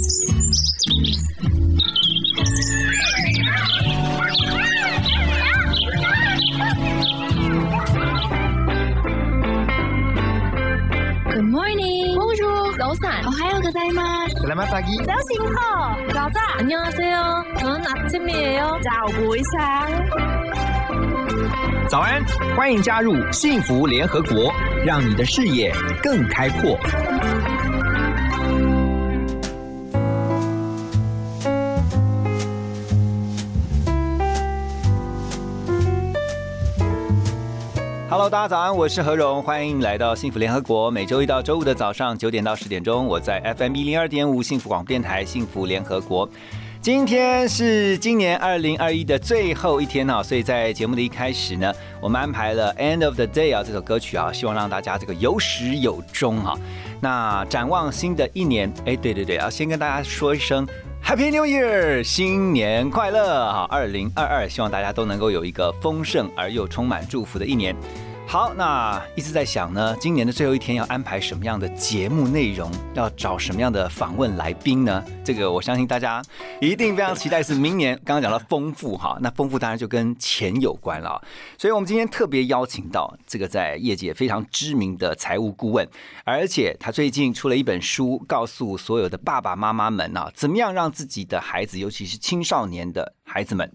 Good morning. Bonjour.早安. 오하요 고자이마스. Selamat pagi. 자신호. 가자. 안녕하세요. 전 아침이에요. 早不一下。早安，欢迎加入幸福联合国，让你的视野更开阔。 好大家早安，我是何荣，欢迎来到幸福联合国。每周一到周五的早上九点到十点钟，我在 FM 一零二点五幸福广播电台幸福联合国。今天是今年二零二一的最后一天啊，所以在节目的一开始呢，我们安排了《End of the Day》啊这首歌曲啊，希望让大家这个有始有终哈、那展望新的一年，哎，对对对，要先跟大家说一声 Happy New Year，新年快乐哈！二零二二，希望大家都能够有一个丰盛而又充满祝福的一年。好，那一直在想呢，今年的最后一天要安排什么样的节目内容，要找什么样的访问来宾呢？这个我相信大家一定非常期待。是明年刚刚讲到丰富哈，那丰富当然就跟钱有关了。所以我们今天特别邀请到这个在业界非常知名的财务顾问，而且他最近出了一本书，告诉所有的爸爸妈妈们啊，怎么样让自己的孩子，尤其是青少年的孩子们。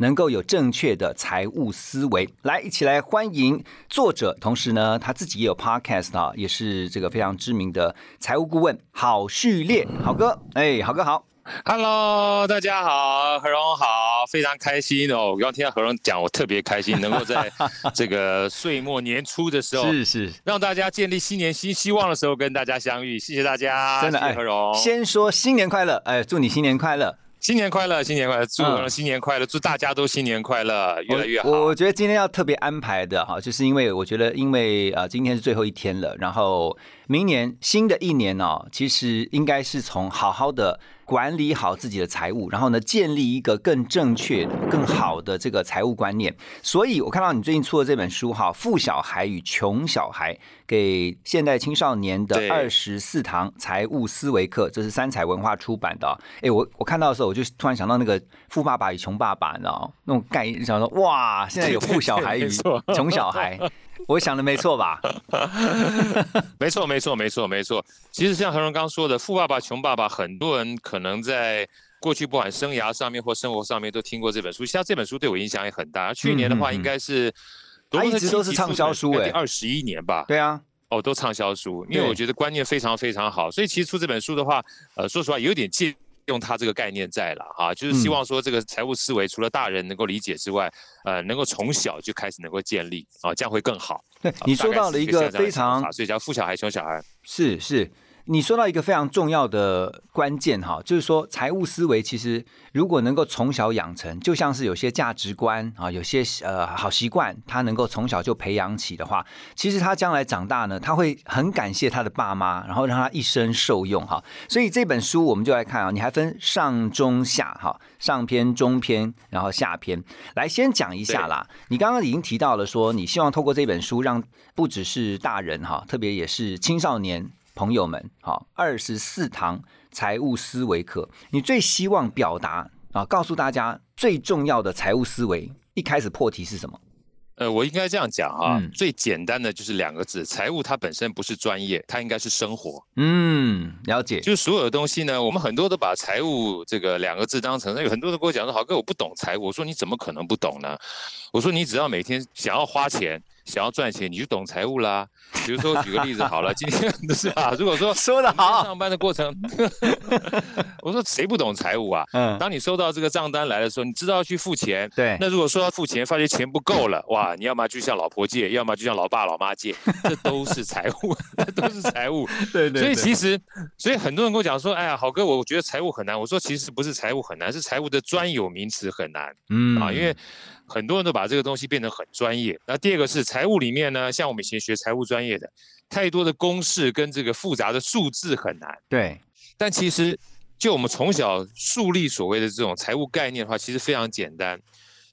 能够有正确的财务思维，来一起来欢迎作者，同时呢，他自己也有 podcast 啊，也是这个非常知名的财务顾问郝序列，好哥，哎，好哥好，Hello，大家好，何荣好，非常开心哦！我刚听到何荣讲，我特别开心，能够在这个岁末年初的时候，是 是，让大家建立新年新希望的时候跟大家相遇，谢谢大家，真的哎谢谢何荣，先说新年快乐，哎，祝你新年快乐，新年快乐，新年快乐，祝嗯新年快乐，祝大家都新年快乐，越来越好。我我觉得今天要特别安排的哈，就是因为我觉得，因为呃，今天是最后一天了，然后明年新的一年哦，其实应该是从好好的管理好自己的财务，然后呢，建立一个更正确、更好的这个财务观念。所以我看到你最近出的这本书哈，《富小孩与穷小孩》，给现代青少年的二十四堂财务思维课，这是三彩文化出版的、哦。哎，我我看到的时候，我就突然想到那个《富爸爸与穷爸爸》，你知道吗那种概念，想说哇，现在有富小孩与 穷小孩，我想的没错吧？没错，没错，没错，没错。其实像何荣刚说的，《富爸爸穷爸爸》，很多人可能在过去不管生涯上面或生活上面都听过这本书。像这本书对我影响也很大。去年的话，应该是它一直都是畅销书哎二十一年吧。对啊，哦，都畅销书，因为我觉得观念非常非常好，所以其实出这本书的话，呃，说实话有点借用他这个概念在了啊，就是希嗯望说这个财务思维除了大人能够理解之外，呃，能够从小就开始能够建立啊，这样会更好。对 啊你说到了一个非常法所以叫富小孩穷小孩。是是，你说到一个非常重要的关键哈，就是说财务思维其实如果能够从小养成，就像是有些价值观啊，有些呃好习惯，他能够从小就培养起的话，其实他将来长大呢，他会很感谢他的爸妈，然后让他一生受用哈。所以这本书我们就来看啊，你还分上中下哈，上篇、中篇，然后下篇，来先讲一下啦。你刚刚已经提到了说，你希望透过这本书，让不只是大人哈，特别也是青少年朋友们，好，二十四堂财务思维课，你最希望表达啊，告诉大家最重要的财务思维，一开始破题是什么？呃，我应该这样讲啊，嗯最简单的就是两个字，财务它本身不是专业，它应该是生活。嗯，了解，就是所有的东西呢，我们很多都把财务这个两个字当成，有很多人跟我讲说，豪哥我不懂财务，我说你怎么可能不懂呢？我说你只要每天想要花钱，想要赚钱，你就懂财务啦。比如说举个例子好了，今天 是吧？如果说说得你今天好，上班的过程，我说谁不懂财务啊？嗯，当你收到这个账单来的时候，你知道要去付钱。对，那如果说要付钱，发觉钱不够了，哇，你要么就向老婆借，要么就向老爸老妈借，这都是财务，这都是财务。对对所以其实，所以很多人跟我讲说，哎呀，好哥，我觉得财务很难。我说其实不是财务很难，是财务的专有名词很难嗯啊，因为很多人都把这个东西变得很专业。那第二个是财务里面呢，像我们以前学财务专业的，太多的公式跟这个复杂的数字很难。对，但其实，就我们从小树立所谓的这种财务概念的话，其实非常简单。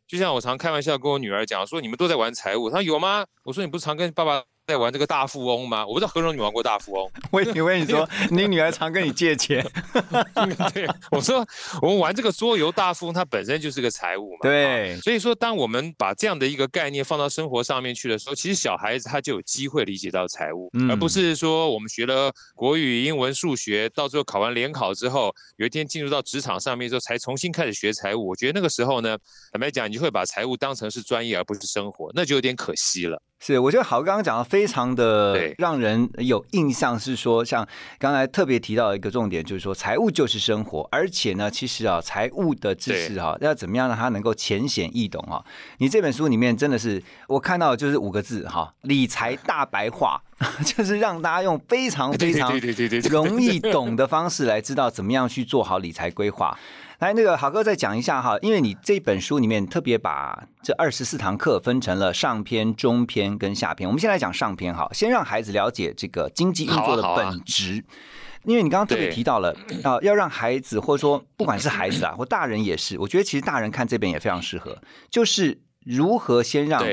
就像我常开玩笑跟我女儿讲说，你们都在玩财务，她说有吗？我说你不是常跟爸爸在玩这个大富翁吗？我不知道何荣你玩过大富翁。我以为你说 你女儿常跟你借钱，对，我说我们玩这个桌游大富翁，它本身就是个财务嘛。对啊所以说，当我们把这样的一个概念放到生活上面去的时候，其实小孩子他就有机会理解到财务，嗯而不是说我们学了国语、英文、数学，到最后考完联考之后，有一天进入到职场上面之后，才重新开始学财务。我觉得那个时候呢，坦白讲，你就会把财务当成是专业而不是生活，那就有点可惜了。是，我觉得好刚刚讲的非常的对让人有印象，是说像刚才特别提到一个重点，就是说财务就是生活，而且呢，其实啊，财务的知识哈、要怎么样让它能够浅显易懂啊？你这本书里面真的是我看到的就是五个字哈，理财大白话，就是让大家用非常非常容易懂的方式来知道怎么样去做好理财规划。来，那个好哥再讲一下哈，因为你这本书里面特别把这二十四堂课分成了上篇、中篇跟下篇。我们先来讲上篇哈，先让孩子了解这个经济运作的本质。因为你刚刚特别提到了啊、要让孩子或者说不管是孩子啊或大人也是，我觉得其实大人看这本也非常适合，就是如何先让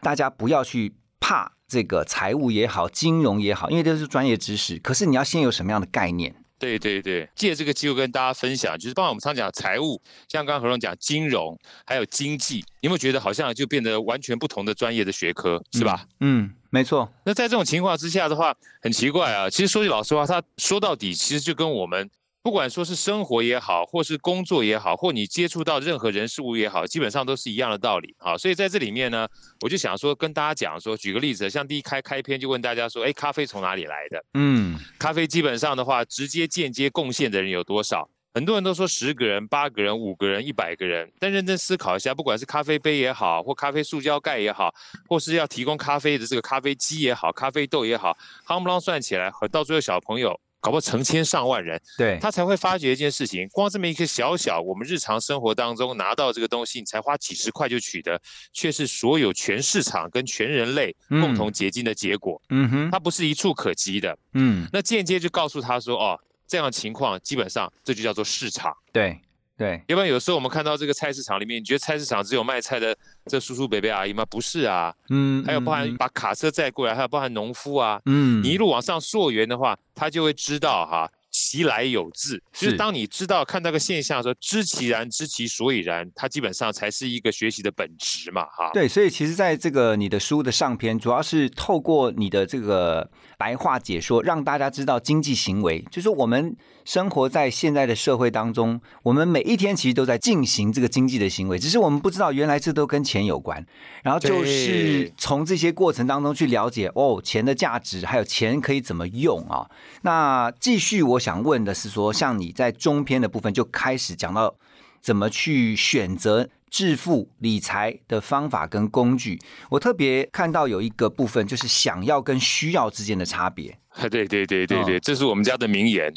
大家不要去怕这个财务也好、金融也好，因为这是专业知识。可是你要先有什么样的概念？对对对，借这个机会跟大家分享，就是包括我们常讲财务，像刚刚何总讲金融，还有经济，你有没有觉得好像就变得完全不同的专业的学科，是吧？嗯，没错，那在这种情况之下的话，很奇怪啊。其实说句老实话，他说到底，其实就跟我们不管说是生活也好，或是工作也好，或你接触到任何人事物也好，基本上都是一样的道理啊。所以在这里面呢，我就想说跟大家讲说，举个例子，像第一开开篇就问大家说，哎，咖啡从哪里来的？嗯，咖啡基本上的话，直接间接贡献的人有多少？很多人都说十个人、八个人、五个人、一百个人，但认真思考一下，不管是咖啡杯也好，或咖啡塑胶盖也好，或是要提供咖啡的这个咖啡机也好、咖啡豆也好，夯不啷算起来，和到最后小朋友搞不好成千上万人，对，他才会发觉一件事情，光这么一个小小我们日常生活当中拿到这个东西，你才花几十块就取得，却是所有全市场跟全人类共同结晶的结果，嗯哼，它不是一触可及的。嗯，那间接就告诉他说，哦，这样的情况基本上这就叫做市场。对对，要不然有时候我们看到这个菜市场里面，你觉得菜市场只有卖菜的这叔叔伯伯阿姨吗？不是啊，嗯，还有包含嗯把卡车载过来，还有包含农夫啊。嗯，你一路往上溯源的话，他就会知道哈。其来有自，就是是当你知道看到个现象的时候，知其然，知其所以然，它基本上才是一个学习的本质嘛，哈。对，所以其实在这个你的书的上篇，主要是透过你的这个白话解说，让大家知道经济行为，就是我们生活在现在的社会当中，我们每一天其实都在进行这个经济的行为，只是我们不知道原来这都跟钱有关。然后就是从这些过程当中去了解哦，钱的价值，还有钱可以怎么用啊？那继续我想问的是说，像你在中篇的部分就开始讲到怎么去选择致富理财的方法跟工具。我特别看到有一个部分，就是想要跟需要之间的差别。对对对对对，哦这是我们家的名言。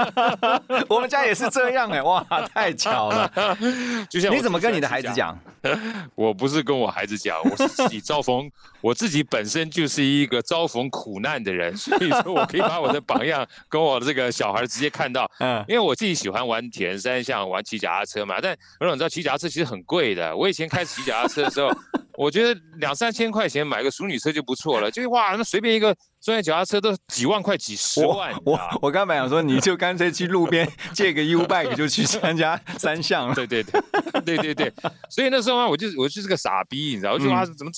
我们家也是这样哎、哇，太巧了！就像你怎么跟你的孩子讲？我不是跟我孩子讲，我是自己遭逢，我自己本身就是一个遭逢苦难的人，所以说我可以把我的榜样 跟我这个小孩直接看到。嗯，因为我自己喜欢玩田三项，玩骑脚踏车嘛，但我想知道骑脚踏车其实很贵的。我以前开始骑脚踏车的时候，我觉得两三千块钱买个淑女车就不错了，就是哇，那随便一个专业脚踏车都几万块、几十万。我我刚本想说，你就干脆去路边借个 U bike 就去参加三项了。对对对对对对，所以那时候啊，我就我就是个傻逼，你知道，我就说啊，怎么？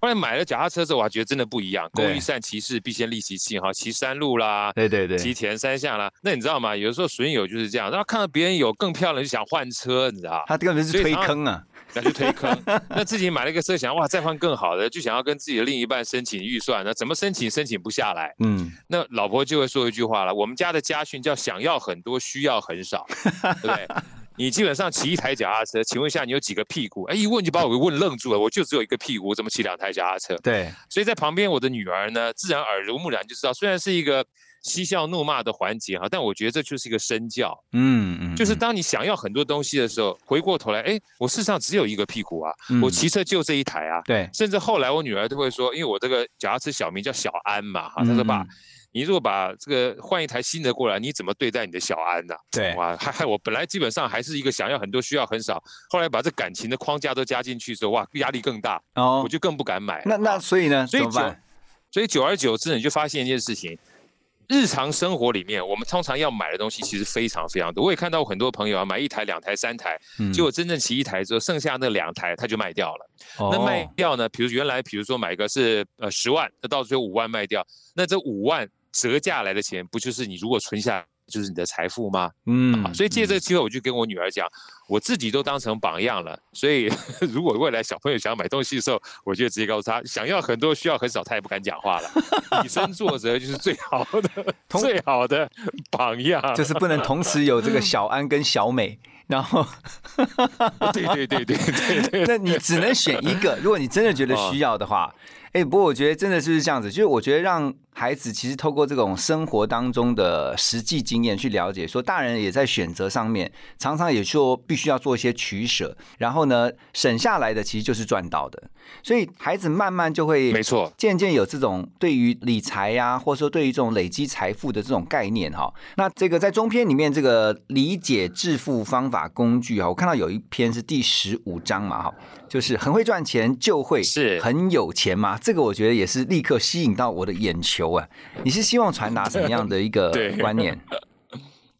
后来买了脚踏车之后，我还觉得真的不一样。对工欲善其事，必先利其器哈，骑山路啦，对对对，骑田三项啦。那你知道吗？有的时候损友就是这样，然后看到别人有更漂亮，就想换车，你知道？他根本是推坑啊。那就推坑。那自己买了一个车，想哇再换更好的，就想要跟自己的另一半申请预算，那怎么申请申请不下来？嗯，那老婆就会说一句话了：我们家的家训叫想要很多，需要很少，对不对？你基本上骑一台脚踏车，请问一下你有几个屁股？哎，一问就把我给问愣住了，我就只有一个屁股，我怎么骑两台脚踏车？对，所以在旁边我的女儿呢，自然耳濡目染就知道，虽然是一个嬉笑怒骂的环节哈，但我觉得这就是一个身教。嗯嗯，就是当你想要很多东西的时候，回过头来，哎，我事实上只有一个屁股啊，嗯我骑车就这一台啊。对，甚至后来我女儿都会说，因为我这个脚踏车小名叫小安嘛，哈，她说嗯爸，你如果把这个换一台新的过来，你怎么对待你的小安呢、对哇，害害我本来基本上还是一个想要很多，需要很少，后来把这感情的框架都加进去之后，哇，压力更大，哦我，就更不敢买。那那啊所以呢，所以就怎么办？所以久而久之，你就发现一件事情：日常生活里面，我们通常要买的东西其实非常非常多。我也看到很多朋友啊，买一台、两台、三台，嗯结果真正骑一台之后，剩下那两台他就卖掉了。哦那卖掉呢？比如原来，比如说买个是呃十万，那到最后五万卖掉，那这五万折价来的钱，不就是你如果存下来就是你的财富吗？嗯啊，所以借这个机会，我就跟我女儿讲，我自己都当成榜样了。所以 如果未来小朋友想要买东西的时候，我就直接告诉他，想要很多，需要很少，他也不敢讲话了。以身作则就是最好的、最好的榜样。就是不能同时有这个小安跟小美，然后 对对对对对对。那你只能选一个。如果你真的觉得需要的话，哎，不过我觉得真的就是这样子，就是我觉得让孩子其实透过这种生活当中的实际经验去了解，说大人也在选择上面，常常也说必须要做一些取舍，然后呢，省下来的其实就是赚到的，所以孩子慢慢就会没错，渐渐有这种对于理财呀、或者说对于这种累积财富的这种概念哈。那这个在中篇里面这个理解致富方法工具哈，我看到有一篇是第十五章嘛哈，就是很会赚钱就会是很有钱嘛。这个我觉得也是立刻吸引到我的眼球啊。你是希望传达什么样的一个 观念？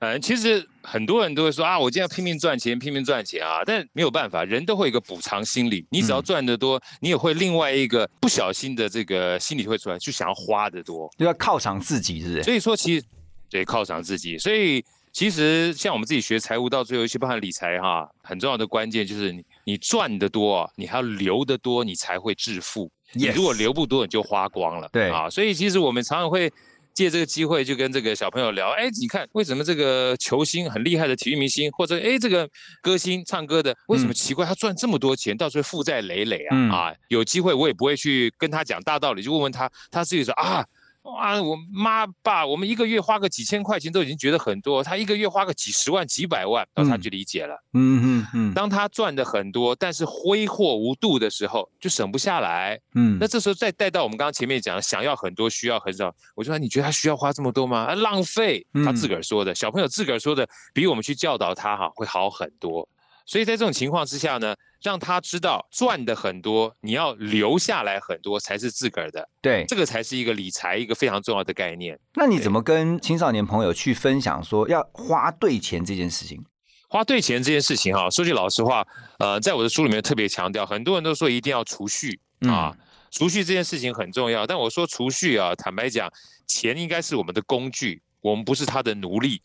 嗯，其实很多人都会说啊，我今天要拼命赚钱，拼命赚钱啊，但没有办法，人都会有一个补偿心理。你只要赚得多，你也会另外一个不小心的这个心理会出来，就想要花得多。就要犒赏自己，是不是？所以说，其实对犒赏自己，所以其实像我们自己学财务，到最后，尤其包含理财哈，很重要的关键就是你你赚得多，你还要留得多，你才会致富。你如果留不多，你就花光了。对啊，所以其实我们常常会。借这个机会就跟这个小朋友聊，哎，你看为什么这个球星很厉害的体育明星，或者哎这个歌星唱歌的，为什么奇怪他赚这么多钱，到最后负债累累啊？嗯啊，有机会我也不会去跟他讲大道理，就问问他，他自己说啊，哇，我妈爸，我们一个月花个几千块钱都已经觉得很多，他一个月花个几十万、几百万，然后他嗯就理解了。嗯嗯嗯当他赚的很多，但是挥霍无度的时候，就省不下来。嗯那这时候再带到我们刚刚前面讲的，想要很多，需要很少。我就说，你觉得他需要花这么多吗？啊，浪费。他嗯自个儿说的，小朋友自个儿说的，比我们去教导他哈会好很多。所以在这种情况之下呢，让他知道赚的很多，你要留下来很多才是自个儿的，对。这个才是一个理财一个非常重要的概念。那你怎么跟青少年朋友去分享说要花对钱这件事情？花对钱这件事情哈，说句老实话，呃，在我的书里面特别强调，很多人都说一定要储蓄啊，储蓄这件事情很重要。但我说储蓄啊，坦白讲，钱应该是我们的工具，我们不是他的奴隶。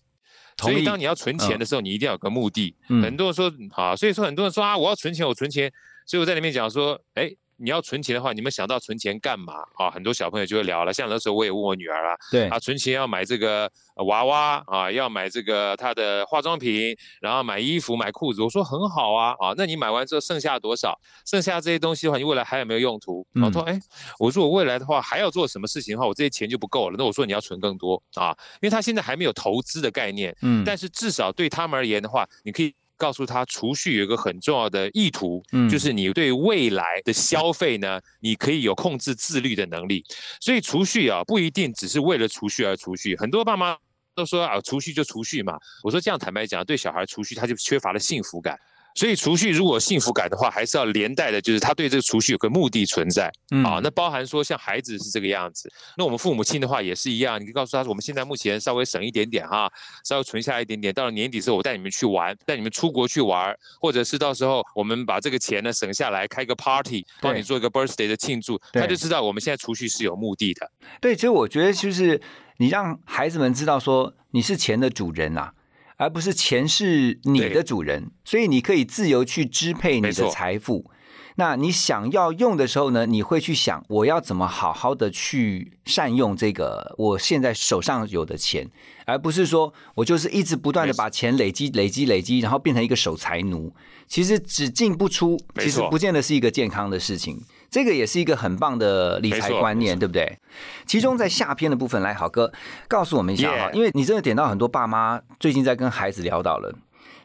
所以当你要存钱的时候，你一定要有个目的。嗯很多人说好，所以说很多人说啊，我要存钱，我存钱。所以我在里面讲说，哎，你要存钱的话，你们想到存钱干嘛啊？很多小朋友就会聊了。像那时候我也问我女儿啊，对啊，存钱要买这个呃娃娃啊，要买这个她的化妆品，然后买衣服、买裤子。我说很好啊，啊，那你买完之后剩下多少？剩下这些东西的话，你未来还有没有用途？嗯我说，哎，我说我未来的话还要做什么事情的话，我这些钱就不够了。那我说你要存更多啊，因为他现在还没有投资的概念，嗯但是至少对他们而言的话，你可以。告诉他，储蓄有一个很重要的意图，嗯就是你对未来的消费呢，你可以有控制自律的能力。所以储蓄啊，不一定只是为了储蓄而储蓄。很多爸妈都说啊，储蓄就储蓄嘛。我说这样坦白讲，对小孩储蓄他就缺乏了幸福感。所以储蓄如果幸福感的话，还是要连带的，就是他对这个储蓄有个目的存在。嗯啊，那包含说像孩子是这个样子，那我们父母亲的话也是一样，你可以告诉他，我们现在目前稍微省一点点哈，稍微存下一点点，到了年底之后我带你们去玩，带你们出国去玩，或者是到时候我们把这个钱呢省下来开个 party，帮你做一个 birthday 的庆祝，他就知道我们现在储蓄是有目的的。对，其实我觉得就是你让孩子们知道说你是钱的主人啊，而不是钱是你的主人，所以你可以自由去支配你的财富。那你想要用的时候呢，你会去想我要怎么好好的去善用这个我现在手上有的钱，而不是说我就是一直不断的把钱累积、累积、累积，然后变成一个守财奴。其实只进不出，其实不见得是一个健康的事情。这个也是一个很棒的理财观念，对不对？其中在下篇的部分，来好哥告诉我们一下哈因为你真的点到很多爸妈最近在跟孩子聊到了。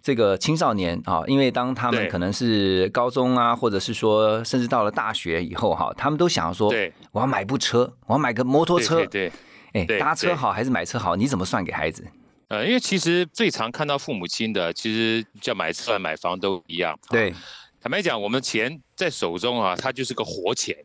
这个青少年啊，因为当他们可能是高中啊，或者是说甚至到了大学以后哈，他们都想要说，对我要买部车，我要买个摩托车，对对对。哎，搭车好还是买车好？你怎么算给孩子？呃，因为其实最常看到父母亲的，其实叫买车、买房都一样。啊对，坦白讲，我们钱在手中啊，它就是个活钱。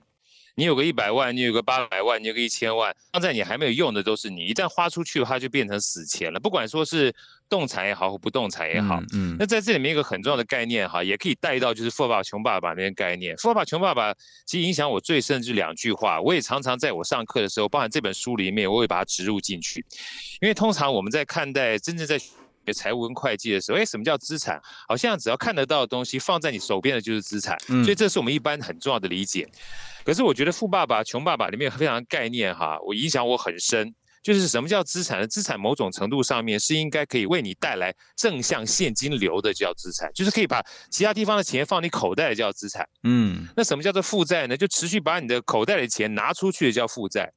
你有个一百万，你有个八百万，你有个一千万，放在你还没有用的都是你，一旦花出去，它就变成死钱了。不管说是动产也好，或不动产也好，嗯那在这里面一个很重要的概念哈，也可以带到就是富爸爸穷爸爸那个概念。富爸爸穷爸爸其实影响我最深的就是两句话，我也常常在我上课的时候，包含这本书里面，我会把它植入进去。因为通常我们在看待真正在学财务跟会计的时候，哎，什么叫资产？好像只要看得到的东西放在你手边的就是资产，嗯所以这是我们一般很重要的理解。可是我觉得《富爸爸穷爸爸》里面有非常概念哈，我影响我很深。就是什么叫资产呢？资产某种程度上面是应该可以为你带来正向现金流的叫资产，就是可以把其他地方的钱放你口袋的叫资产。嗯那什么叫做负债呢？就持续把你的口袋的钱拿出去的叫负债，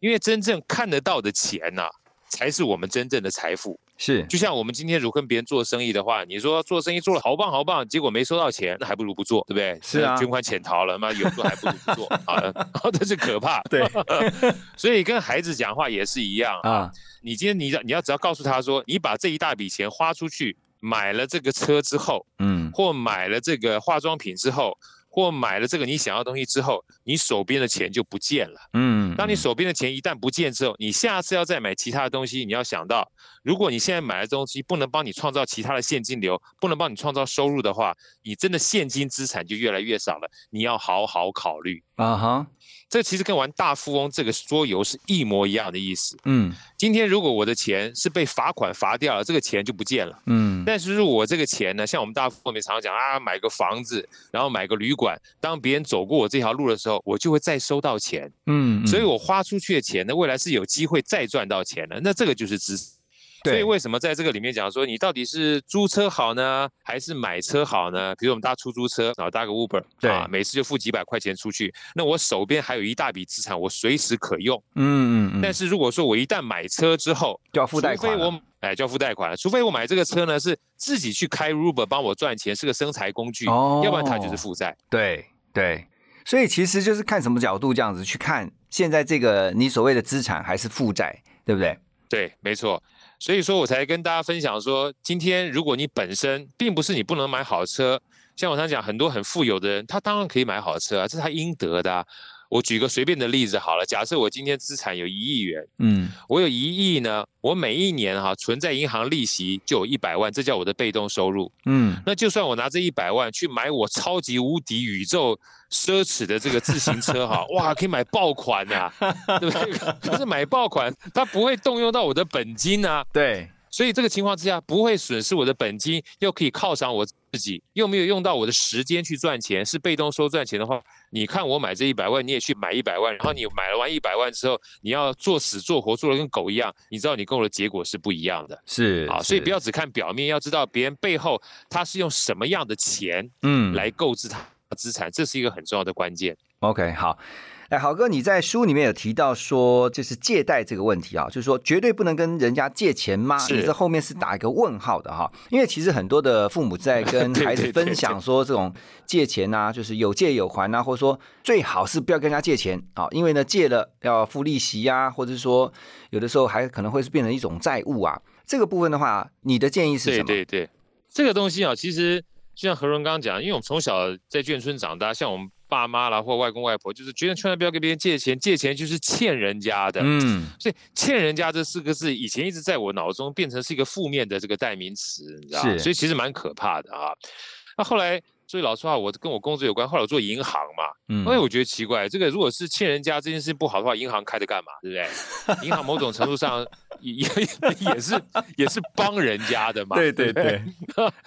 因为真正看得到的钱呐、才是我们真正的财富。是就像我们今天如果跟别人做生意的话，你说做生意做了好棒好棒，结果没收到钱，那还不如不做，对不对？是啊那捐款潜逃了，妈有做还不如不做啊，这是可怕。对 所以跟孩子讲话也是一样啊。啊，你今天你要你要只要告诉他说，你把这一大笔钱花出去买了这个车之后，嗯或买了这个化妆品之后，或买了这个你想要的东西之后，你手边的钱就不见了。嗯，当你手边的钱一旦不见之后，你下次要再买其他的东西，你要想到，如果你现在买的东西不能帮你创造其他的现金流，不能帮你创造收入的话，你真的现金资产就越来越少了。你要好好考虑。啊哈，这其实跟玩大富翁这个桌游是一模一样的意思。嗯今天如果我的钱是被罚款罚掉了，这个钱就不见了。嗯但是如果我这个钱呢，像我们大富翁里面常常讲啊，买个房子，然后买个旅馆，当别人走过我这条路的时候，我就会再收到钱。嗯，所以我花出去的钱呢，未来是有机会再赚到钱的。那这个就是资。所以为什么在这个里面讲说，你到底是租车好呢，还是买车好呢？比如我们搭出租车，然后搭个 Uber，对啊，每次就付几百块钱出去，那我手边还有一大笔资产，我随时可用。嗯嗯嗯，但是如果说我一旦买车之后，就要付贷款了除非我哎就要付贷款了，除非我买这个车呢是自己去开 Uber 帮我赚钱，是个生财工具，哦要不然它就是负债。对对，所以其实就是看什么角度这样子去看，现在这个你所谓的资产还是负债，对不对？对，没错。所以说我才跟大家分享说，今天如果你本身并不是你不能买好车，像我常讲，很多很富有的人，他当然可以买好车啊，这是他应得的、啊。我举个随便的例子好了，假设我今天资产有一亿元，嗯我有一亿呢，我每一年哈、存在银行利息就有一百万，这叫我的被动收入。嗯那就算我拿这一百万去买我超级无敌宇宙奢侈的这个自行车哈，哇，可以买爆款呐、对不对？可是买爆款，它不会动用到我的本金啊，对，所以这个情况之下不会损失我的本金，又可以犒赏我自己，又没有用到我的时间去赚钱，是被动收赚钱的话，你看我买这一百万，你也去买一百万，然后你买了完一百万之后，你要做死做活做的跟狗一样，你知道你跟我的结果是不一样的。是啊，所以不要只看表面，要知道别人背后他是用什么样的钱嗯来购置他的资产，这是一个很重要的关键。OK，好。哎，豪哥，你在书里面有提到说，就是借贷这个问题啊，就是说绝对不能跟人家借钱吗？是你这后面是打一个问号的哈，因为其实很多的父母在跟 孩子分享说，这种借钱啊，就是有借有还啊，或者说最好是不要跟人家借钱啊，因为呢借了要付利息啊，或者是说有的时候还可能会是变成一种债务啊。这个部分的话，你的建议是什么？对对对，这个东西啊，其实就像何荣刚刚讲，因为我们从小在眷村长大，像我们爸妈啦或外公外婆，就是觉得千万不要跟别人借钱，借钱就是欠人家的。嗯所以“欠人家”这四个字，以前一直在我脑中变成是一个负面的这个代名词，你知道吗？所以其实蛮可怕的啊。那后来，所以老实话，我跟我工作有关，后来我做银行嘛，嗯因为我觉得奇怪，这个如果是欠人家这件事不好的话，银行开着干嘛？对不对？银行某种程度上 也也也是也是帮人家的嘛。对对对，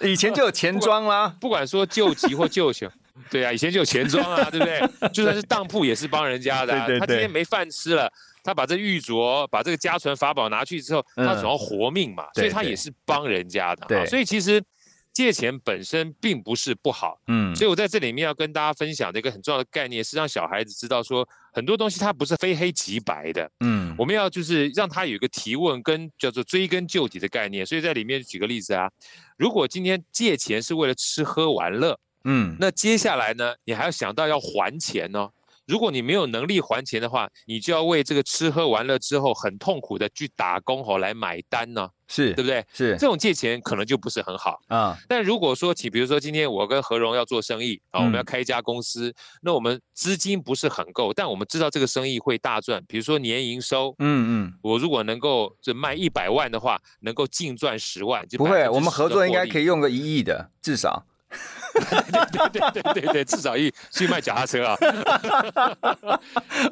以前就有钱庄啦。不管说救急或救穷，对啊，以前就有钱庄啊，对不对？就算是当铺也是帮人家的、啊。对对对他今天没饭吃了，他把这玉镯、把这个家传法宝拿去之后，他嗯总要活命嘛，所以他也是帮人家的、啊。对所以其实借钱本身并不是不好。嗯所以我在这里面要跟大家分享的一个很重要的概念，是让小孩子知道说，很多东西它不是非黑即白的。嗯我们要就是让他有一个提问跟叫做追根究底的概念。所以在里面举个例子啊，如果今天借钱是为了吃喝玩乐，嗯那接下来呢，你还要想到要还钱哦。如果你没有能力还钱的话，你就要为这个吃喝玩乐之后很痛苦的去打工哦来买单呢、是对不对？是这种借钱可能就不是很好。啊，但如果说，起比如说今天我跟何荣要做生意啊，我们嗯要开一家公司，那我们资金不是很够，但我们知道这个生意会大赚，比如说年营收，嗯嗯，我如果能够这卖一百万的话，能够净赚十万，就不会，我们合作应该可。以用个一亿的，至少。对对对对对，至少一去卖脚踏车啊。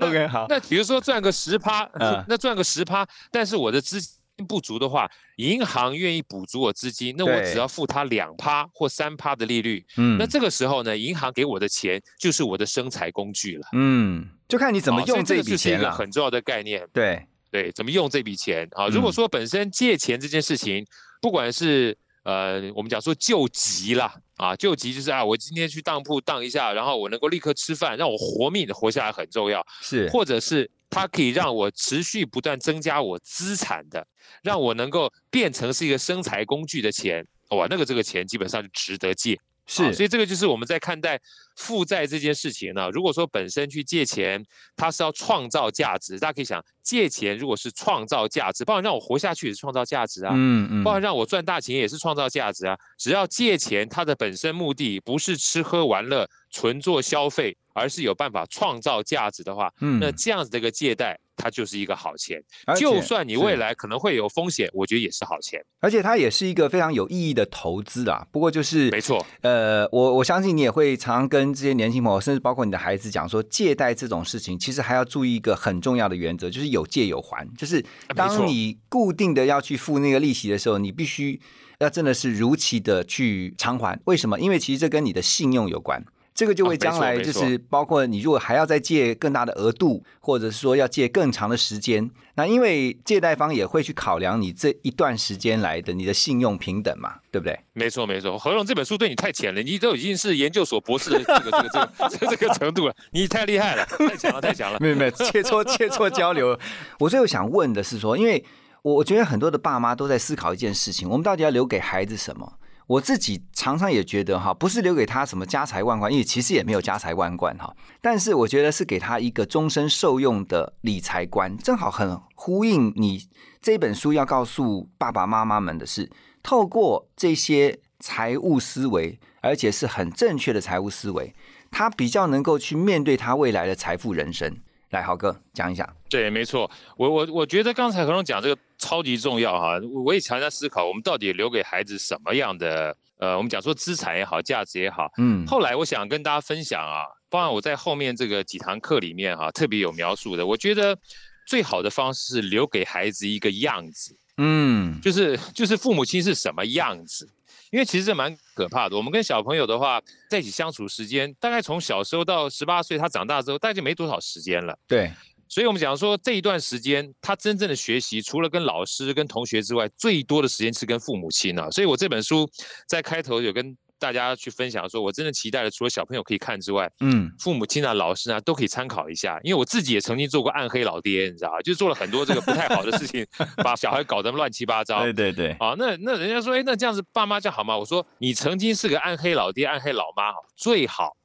OK，好，那比如说赚个十趴，那赚个十趴，但是我的资金不足的话，银行愿意补足我资金，那我只要付他两趴或三趴的利率，嗯那这个时候呢，银行给我的钱就是我的生财工具了。嗯，就看你怎么用这笔这个是一钱了。很重要的概念。对，对，怎么用这笔钱啊？如果说本身借钱这件事情，不管是呃，我们讲说救急啦，啊，救急就是啊，我今天去当铺当一下，然后我能够立刻吃饭，让我活命的活下来很重要，是，或者是它可以让我持续不断增加我资产的，让我能够变成是一个生财工具的钱，哇，那个这个钱基本上就值得借。啊是，所以这个就是我们在看待负债这件事情呢。如果说本身去借钱，它是要创造价值，大家可以想，借钱如果是创造价值，包含让我活下去也是创造价值啊，嗯嗯包含让我赚大钱也是创造价值啊。只要借钱，它的本身目的不是吃喝玩乐、纯做消费，而是有办法创造价值的话，嗯那这样子的一个借贷，它就是一个好钱。就算你未来可能会有风险，我觉得也是好钱。而且它也是一个非常有意义的投资啊。不过就是没错，呃，我我相信你也会常常跟这些年轻朋友，甚至包括你的孩子讲说，借贷这种事情，其实还要注意一个很重要的原则，就是有借有还。就是当你固定的要去付那个利息的时候，你必须要真的是如期的去偿还。为什么？因为其实这跟你的信用有关。这个就会将来就是包括你如果还要再借更大的额度，或者是说要借更长的时间，那因为借贷方也会去考量你这一段时间来的你的信用平等嘛，对不对？没错没错，何荣这本书对你太浅了，你都已经是研究所博士的这个这个这个这个这个程度了，你太厉害了，太强了太强了。没有没有，切磋切磋交流。我最后想问的是说，因为我我觉得很多的爸妈都在思考一件事情：我们到底要留给孩子什么？我自己常常也觉得哈，不是留给他什么家财万贯，因为其实也没有家财万贯哈。但是我觉得是给他一个终身受用的理财观，正好很呼应你这本书要告诉爸爸妈妈们的是，透过这些财务思维，而且是很正确的财务思维，他比较能够去面对他未来的财富人生。来，豪哥讲一下。对，没错，我我我觉得刚才何荣讲这个超级重要哈，我我也常常思考，我们到底留给孩子什么样的呃，我们讲说资产也好，价值也好。嗯，后来我想跟大家分享啊，包含我在后面这个几堂课里面哈、特别有描述的，我觉得最好的方式是留给孩子一个样子。嗯，就是就是父母亲是什么样子。因为其实这蛮可怕的。我们跟小朋友的话，在一起相处时间，大概从小时候到十八岁，他长大之后，大概就没多少时间了。对，所以我们讲说这一段时间，他真正的学习，除了跟老师、跟同学之外，最多的时间是跟父母亲啊。所以我这本书在开头有跟大家去分享说，我真的期待的，除了小朋友可以看之外，嗯，父母亲啊、老师啊都可以参考一下，因为我自己也曾经做过暗黑老爹，你知道吧？就做了很多这个不太好的事情，把小孩搞得乱七八糟。对对对，啊，那那人家说，哎，那这样子爸妈这样好吗？我说，你曾经是个暗黑老爹、暗黑老妈，哈，最好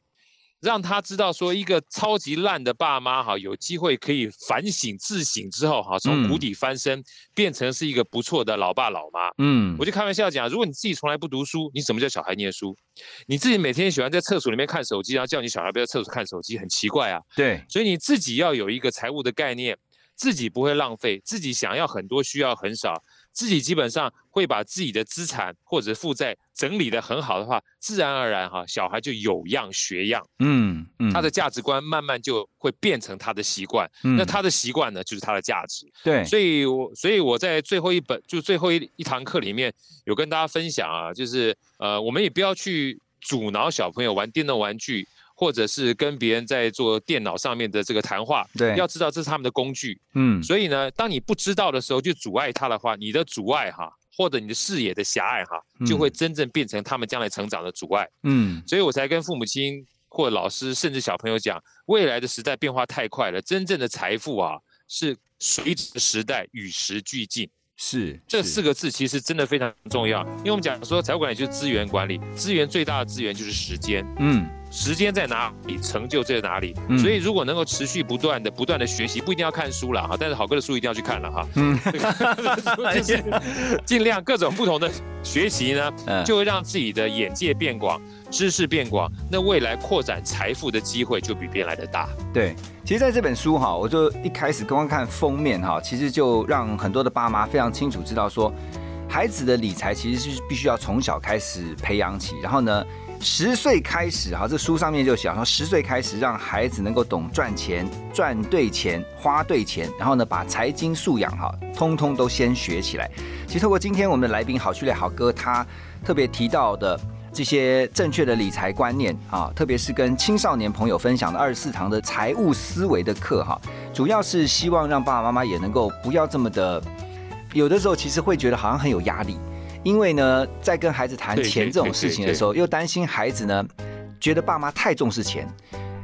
让他知道说，一个超级烂的爸妈，哈，有机会可以反省自省之后，哈，从谷嗯底翻身，变成是一个不错的老爸老妈。嗯我就开玩笑讲，如果你自己从来不读书，你怎么叫小孩念书？你自己每天喜欢在厕所里面看手机，然后叫你小孩不要在厕所看手机，很奇怪啊。对，所以你自己要有一个财务的概念，自己不会浪费，自己想要很多，需要很少，自己基本上会把自己的资产或者负债整理的很好的话，自然而然哈，小孩就有样学样，嗯嗯，他的价值观慢慢就会变成他的习惯，嗯那他的习惯呢，就是他的价值。对，所以我所以我在最后一本就最后一一堂课里面有跟大家分享啊，就是呃，我们也不要去阻挠小朋友玩电动玩具。或者是跟别人在做电脑上面的这个谈话，对要知道这是他们的工具。嗯所以呢，当你不知道的时候，就阻碍他的话，你的阻碍哈，或者你的视野的狭隘哈，就会真正变成他们将来成长的阻碍。嗯所以我才跟父母亲或老师，甚至小朋友讲，未来的时代变化太快了，真正的财富啊，是随着时代与时俱进。是是这四个字其实真的非常重要，因为我们讲说财务管理就是资源管理，资源最大的资源就是时间。嗯时间在哪里，成就在哪里。嗯所以如果能够持续不断的、不断的学习，不一定要看书了哈，但是好哥的书一定要去看了哈。嗯，就是尽量各种不同的学习呢，嗯就会让自己的眼界变广，知识变广，那未来扩展财富的机会就比别人来的大。对，其实在这本书哈，我就一开始刚刚看封面哈，其实就让很多的爸妈非常清楚知道说，孩子的理财其实是必须要从小开始培养起，然后呢。十岁开始，哈，这书上面就写说，十岁开始让孩子能够懂赚钱、赚对钱、花对钱，然后呢，把财经素养哈，通通都先学起来。其实透过今天我们的来宾好序列好哥，他特别提到的这些正确的理财观念啊，特别是跟青少年朋友分享的二十四堂的财务思维的课哈，主要是希望让爸爸妈妈也能够不要这么的，有的时候其实会觉得好像很有压力，因为呢，在跟孩子谈钱这种事情的时候，又担心孩子呢觉得爸妈太重视钱，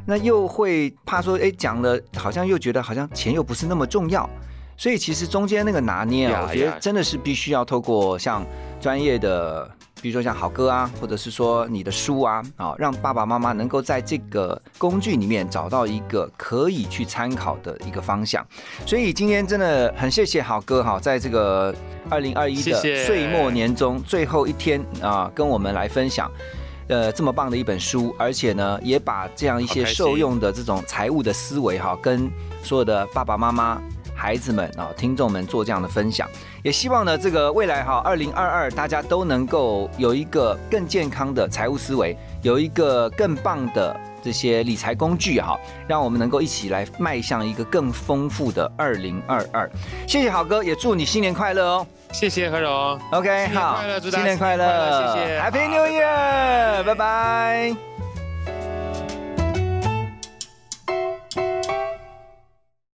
那又会怕说，哎，讲了好像又觉得好像钱又不是那么重要，所以其实中间那个拿捏啊，呀我觉得真的是必须要透过像专业的，比如说像好歌啊，或者是说你的书啊，啊，让爸爸妈妈能够在这个工具里面找到一个可以去参考的一个方向。所以今天真的很谢谢好哥哈，在这个二零二一的岁末年终最后一天啊，跟我们来分享。呃，这么棒的一本书，而且呢，也把这样一些受用的这种财务的思维哈，跟所有的爸爸妈妈、孩子们啊、听众们做这样的分享。也希望呢，这个未来哈，二零二二大家都能够有一个更健康的财务思维，有一个更棒的这些理财工具哈，让我们能够一起来迈向一个更丰富的二零二二。谢谢好哥，也祝你新年快乐哦。谢谢何荣。OK，新年好快乐，祝大家新年快乐，新年快乐谢谢 Happy New Year，拜拜。